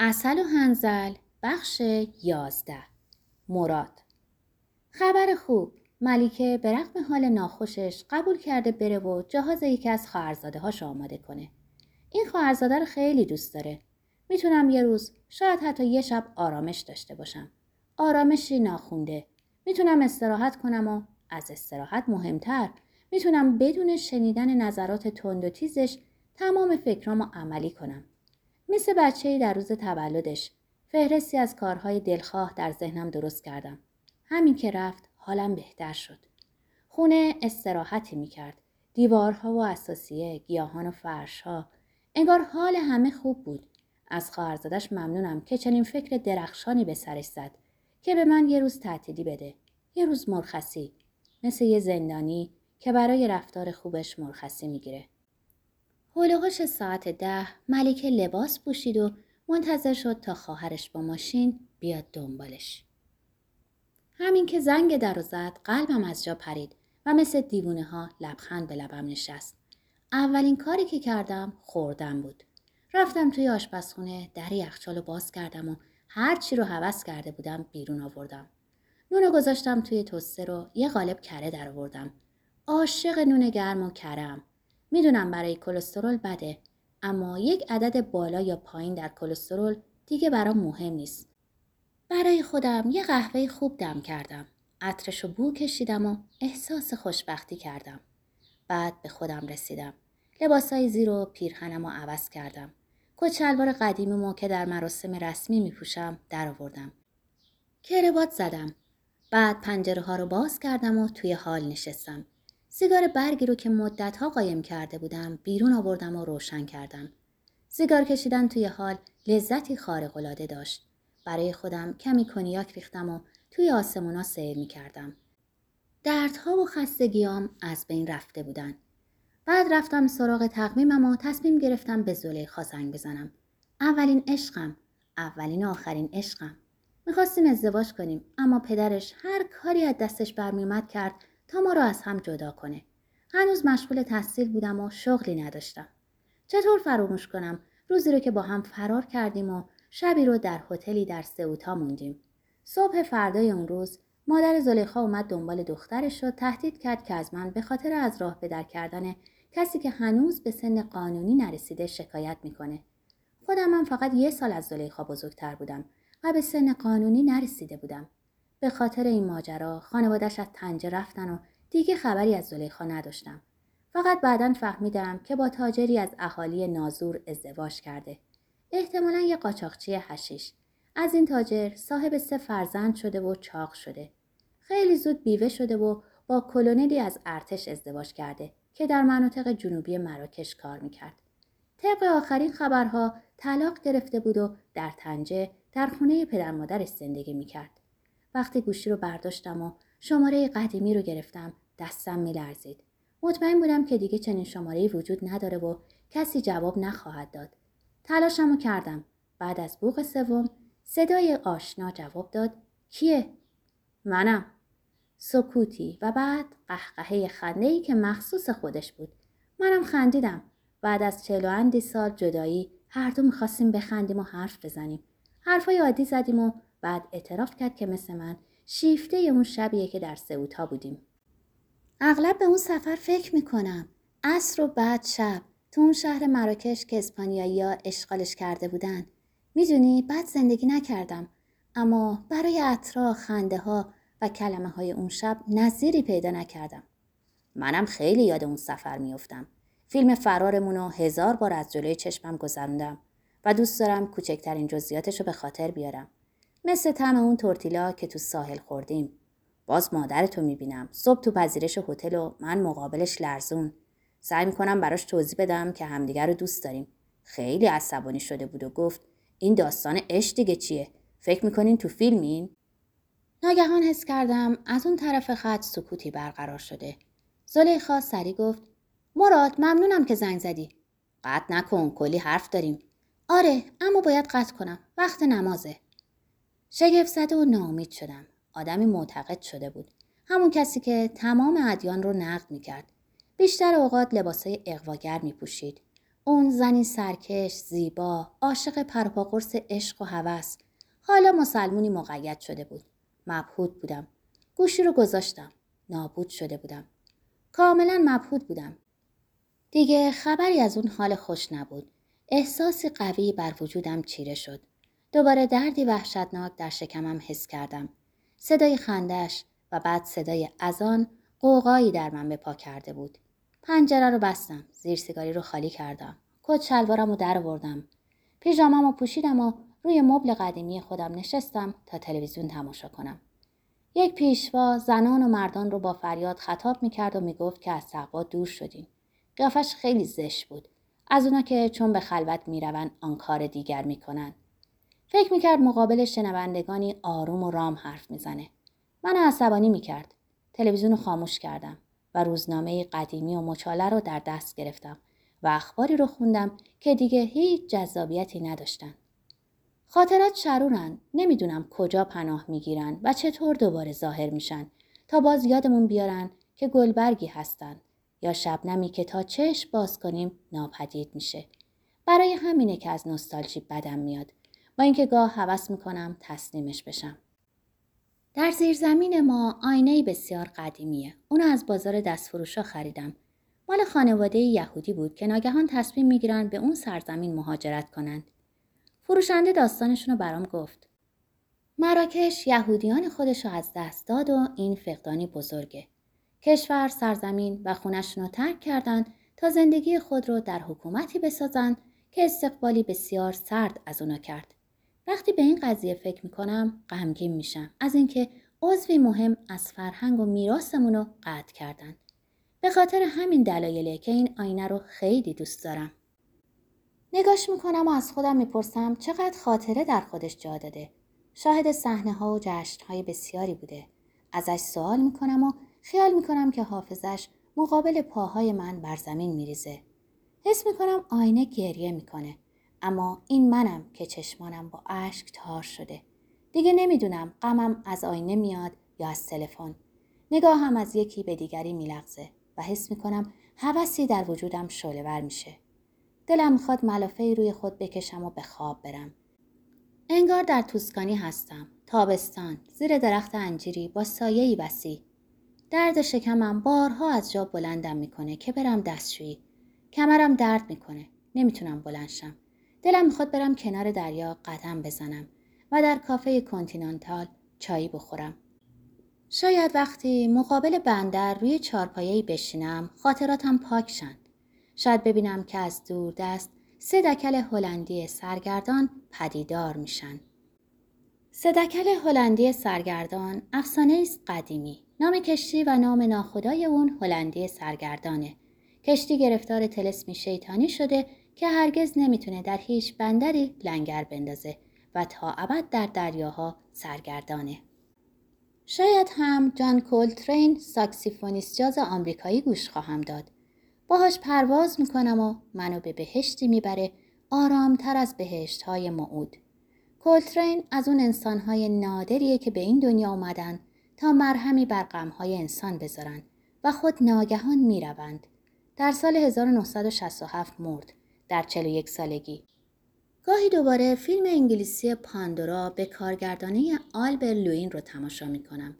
اصل و هنزل بخش یازده مراد خبر خوب ملیکه به رغم حال ناخوشش قبول کرده بره و جهاز یکی از خواهرزاده هاش آماده کنه. این خواهرزاده رو خیلی دوست داره. می‌تونم یه روز شاید حتی یه شب آرامش داشته باشم. آرامشی ناخونده. می‌تونم استراحت کنم و از استراحت مهمتر می‌تونم بدون شنیدن نظرات تند و تیزش تمام فکرامو عملی کنم. مثل بچه در روز تولدش فهرستی از کارهای دلخواه در ذهنم درست کردم. همین که رفت حالم بهتر شد. خونه استراحتی می‌کرد. دیوارها و اساسیه، گیاهان و فرشها. انگار حال همه خوب بود. از خواهرزادش ممنونم که چنین فکر درخشانی به سرش زد که به من یه روز تعطیلی بده. یه روز مرخصی. مثل یه زندانی که برای رفتار خوبش مرخصی می‌گیره. هلوهاش ساعت ده ملیکه لباس پوشید و منتظر شد تا خواهرش با ماشین بیاد دنبالش. همین که زنگ در زد قلبم از جا پرید و مثل دیوونه ها لبخند به لبم نشست. اولین کاری که کردم خوردم بود. رفتم توی آشپزخونه در یخچال باز کردم و هر چی رو حوض کرده بودم بیرون آوردم. نون گذاشتم توی توسته رو یه قالب کره در آوردم. عاشق نون گرم و کرم. می‌دونم برای کلسترول بده اما یک عدد بالا یا پایین در کلسترول دیگه برام مهم نیست. برای خودم یه قهوه خوب دم کردم. عطرش رو بو کشیدم و احساس خوشبختی کردم. بعد به خودم رسیدم. لباسای زیر و پیرهنم رو عوض کردم. کچلوار قدیمی که در مراسم رسمی می پوشم در آوردم. کربات زدم. بعد پنجره ها رو باز کردم و توی حال نشستم. سیگار برگی رو که مدتها قایم کرده بودم بیرون آوردم و روشن کردم. سیگار کشیدن توی حال لذتی خارق‌العاده داشت. برای خودم کمی کنیاک ریختم و توی آسمونا سیر می کردم. دردها و خستگیام از بین رفته بودن. بعد رفتم سراغ تقویمم و تصمیم گرفتم به زلیخا زنگ بزنم. اولین عشقم، اولین و آخرین عشقم. می‌خواستیم ازدواج کنیم اما پدرش هر کاری از دستش برمیومد کرد تا ما را از هم جدا کنه. هنوز مشغول تحصیل بودم و شغلی نداشتم. چطور فراموش کنم روزی رو که با هم فرار کردیم و شبی رو در هتلی در سئوتا موندیم. صبح فردای اون روز مادر زلیخا اومد دنبال دخترش رو تهدید کرد که از من به خاطر از راه به در کردن کسی که هنوز به سن قانونی نرسیده شکایت می‌کنه. خودم من فقط یه سال از زلیخا بزرگتر بودم و به سن قانونی نرسیده بودم. به خاطر این ماجرا خانوادش از تنجه رفتن و دیگه خبری از زلیخا نداشتم. فقط بعدا فهمیدم که با تاجری از اهالی نازور ازدواج کرده. احتمالا یه قاچاقچی هشیش. از این تاجر صاحب سه فرزند شده و چاق شده. خیلی زود بیوه شده و با کلونلی از ارتش ازدواج کرده که در مناطق جنوبی مراکش کار می‌کرد. طبق آخرین خبرها طلاق گرفته بود و در تنجه در خونه پدر مادرش زندگی می‌کرد. وقتی گوشی رو برداشتم و شماره قدیمی رو گرفتم دستم میلرزید. مطمئن بودم که دیگه چنین شماره وجود نداره و کسی جواب نخواهد داد. تلاشمو کردم. بعد از بوق سوم صدای آشنا جواب داد کیه؟ منم. سکوتی و بعد قهقهه خنده که مخصوص خودش بود. منم خندیدم. بعد از چلو اندی سال جدایی هر دو می‌خواستیم بخندیم و حرف بزنیم. حرفای عادی زدیم و بعد اعتراف کرد که مثل من شیفته اون شبیه که در سئوتا بودیم. اغلب به اون سفر فکر می‌کنم. عصر و بعد شب تو اون شهر مراکش که اسپانیایی ها اشغالش کرده بودن. می‌دونی بعد زندگی نکردم. اما برای اطراح خنده ها و کلمه های اون شب نظیری پیدا نکردم. منم خیلی یاد اون سفر میافتم. فیلم فرارمون رو هزار بار از جلوی چشمم گذروندم و دوست دارم کوچکترین جزئیاتش رو به خاطر بیارم. مثل تم اون تورتیلا که تو ساحل خوردیم. باز مادرتو می‌بینم. صبح تو پذیرش هتل و من مقابلش لرزون. سعی می‌کنم براش توضیح بدم که همدیگر رو دوست داریم. خیلی عصبانی شده بود و گفت این داستان عشق دیگه چیه؟ فکر می‌کنین تو فیلمین؟ ناگهان حس کردم از اون طرف خط سکوتی برقرار شده. زلیخا سری گفت مراد ممنونم که زنگ زدی. قطع نکن کلی حرف داریم. آره اما باید قطع کنم. وقت نمازه. شگفت زده و ناامید شدم. آدمی معتقد شده بود. همون کسی که تمام ادیان رو نقد می‌کرد. بیشتر اوقات لباسای اقواگر می پوشید. اون زنی سرکش، زیبا، عاشق پرپاقرص عشق و هوس. حالا مسلمونی مقید شده بود. مبهود بودم. گوشی رو گذاشتم. نابود شده بودم. کاملا مبهود بودم. دیگه خبری از اون حال خوش نبود. احساسی قوی بر وجودم چیره شد. دوباره دردی وحشتناک در شکمم حس کردم. صدای خندش و بعد صدای اذان قوقایی در من به پا کرده بود. پنجره رو بستم. زیر سیگاری رو خالی کردم. کت شلوارم رو در آوردم. پیژامم رو پوشیدم و روی مبل قدیمی خودم نشستم تا تلویزیون تماشا کنم. یک پیشوا زنان و مردان رو با فریاد خطاب می‌کرد و می‌گفت که از تقوا دور شدیم. قیافش خیلی زشت بود. از اونا که چون به خلوت می‌روند آن کار دیگر می‌کنند. فکر می‌کرد مقابل شنوندگانی آروم و رام حرف می‌زنه. من عصبانی می‌کرد. تلویزیون خاموش کردم و روزنامه قدیمی و مچاله رو در دست گرفتم و اخباری رو خوندم که دیگه هیچ جذابیتی نداشتن. خاطرات شرورن. نمی‌دونم کجا پناه می‌گیرن و چطور دوباره ظاهر میشن تا باز یادمون بیارن که گلبرگی هستن یا شبنمی که تا چشم باز کنیم ناپدید میشه. برای همینه که از نستالژی بدم میاد. با اینکه گاه هوس می‌کنم تسلیمش بشم. در زیرزمین ما آینه بسیار قدیمیه. اونو از بازار دستفروشا خریدم. مال خانواده یهودی بود که ناگهان تصمیم می‌گیرن به اون سرزمین مهاجرت کنند. فروشنده داستانشون رو برام گفت. مراکش یهودیان خودش رو از دست داد و این فقدانی بزرگه. کشور، سرزمین و خونشون رو ترک کردن تا زندگی خود رو در حکومتی بسازن که استقبالی بسیار سرد از اونا کرد. وقتی به این قضیه فکر می‌کنم غمگین میشم از اینکه عضوی مهم از فرهنگ و میراثمون رو قطع کردن. به خاطر همین دلایله که این آینه رو خیلی دوست دارم. نگاش می‌کنم و از خودم می‌پرسم چقدر خاطره در خودش جا داده. شاهد صحنه ها و جشن های بسیاری بوده. ازش سوال می‌کنم و خیال می‌کنم که حافظش مقابل پاهای من بر زمین میریزه. حس می‌کنم آینه گریه می‌کنه. اما این منم که چشمانم با اشک تار شده. دیگه نمی‌دونم غمم از آینه میاد یا از تلفن. نگاهم از یکی به دیگری میلغزه و حس می‌کنم هوسی در وجودم شعله میشه. دلم می‌خواد ملافه روی خود بکشم و به خواب برم. انگار در توسکانی هستم. تابستان. زیر درخت انجیری با سایهی وسیع. درد شکمم بارها از جا بلندم می‌کنه که برم دستشویی. کمرم درد می‌کنه. نمی‌تونم بلنشم. دلم می‌خواد برم کنار دریا قدم بزنم و در کافه کنتینانتال چایی بخورم. شاید وقتی مقابل بندر روی چارپایه‌ای بشینم خاطراتم پاک شند. شاید ببینم که از دور دست سه دکل هلندی سرگردان پدیدار میشن. سه دکل هلندی سرگردان افسانه است قدیمی. نام کشتی و نام ناخدای اون هلندی سرگردانه. کشتی گرفتار تلسمی شیطانی شده که هرگز نمی‌تونه در هیچ بندری لنگر بندازه و تا ابد در دریاها سرگردانه. شاید هم جان کولترین ساکسیفونیست جاز آمریکایی گوش خواهم داد باهاش پرواز می‌کنم و منو به بهشتی می‌بره آرامتر از بهشت های معود. کولترین از اون انسانهای نادریه که به این دنیا آمدن تا مرهمی بر غمهای انسان بذارن و خود ناگهان می‌روند. در سال 1967 مرد در 41 سالگی. گاهی دوباره فیلم انگلیسی پاندورا به کارگردانی آلبر لوین رو تماشا می‌کنم.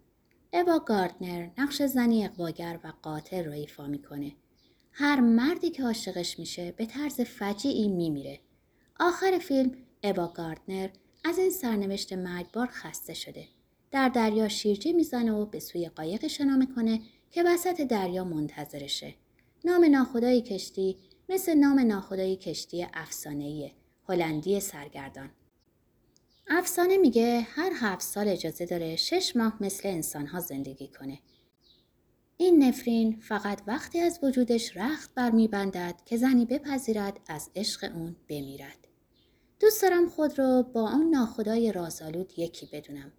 اوا گاردنر نقش زنی اقواگر و قاتل رو ایفا می‌کنه. هر مردی که عاشقش میشه به طرز فجیعی میمیره. آخر فیلم ابا گاردنر از این سرنوشت مرگبار خسته شده. در دریا شیرجه می‌زنه و به سوی قایق شنا می‌کنه که وسط دریا منتظرشه. نام ناخدای کشتی مثل نام ناخدای کشتی افسانه‌ای هلندی سرگردان. افسانه میگه هر هفت سال اجازه داره شش ماه مثل انسانها زندگی کنه این نفرین فقط وقتی از وجودش رخت بر میبندد که زنی بپذیرد از عشق اون بمیرد. دوست دارم خود رو با اون ناخدای رازالود یکی بدونم.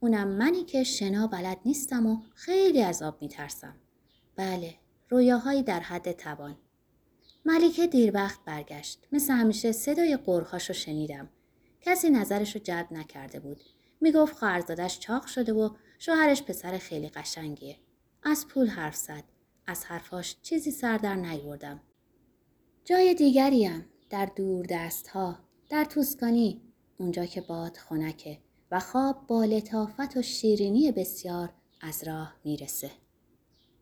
اونم منی که شنا بلد نیستم و خیلی از آب میترسم. بله، رویاهایی در حد توان. ملیکه دیر وقت برگشت. مثل همیشه صدای قرهاشو شنیدم. کسی نظرش رو جلب نکرده بود. می‌گفت خواهرزادش چاق شده و شوهرش پسر خیلی قشنگیه. از پول حرف زد. از حرفاش چیزی سر در نیوردم. جای دیگریم در دور دست ها در توسکانی اونجا که باد خنکه و خواب با لطافت و شیرینی بسیار از راه می‌رسه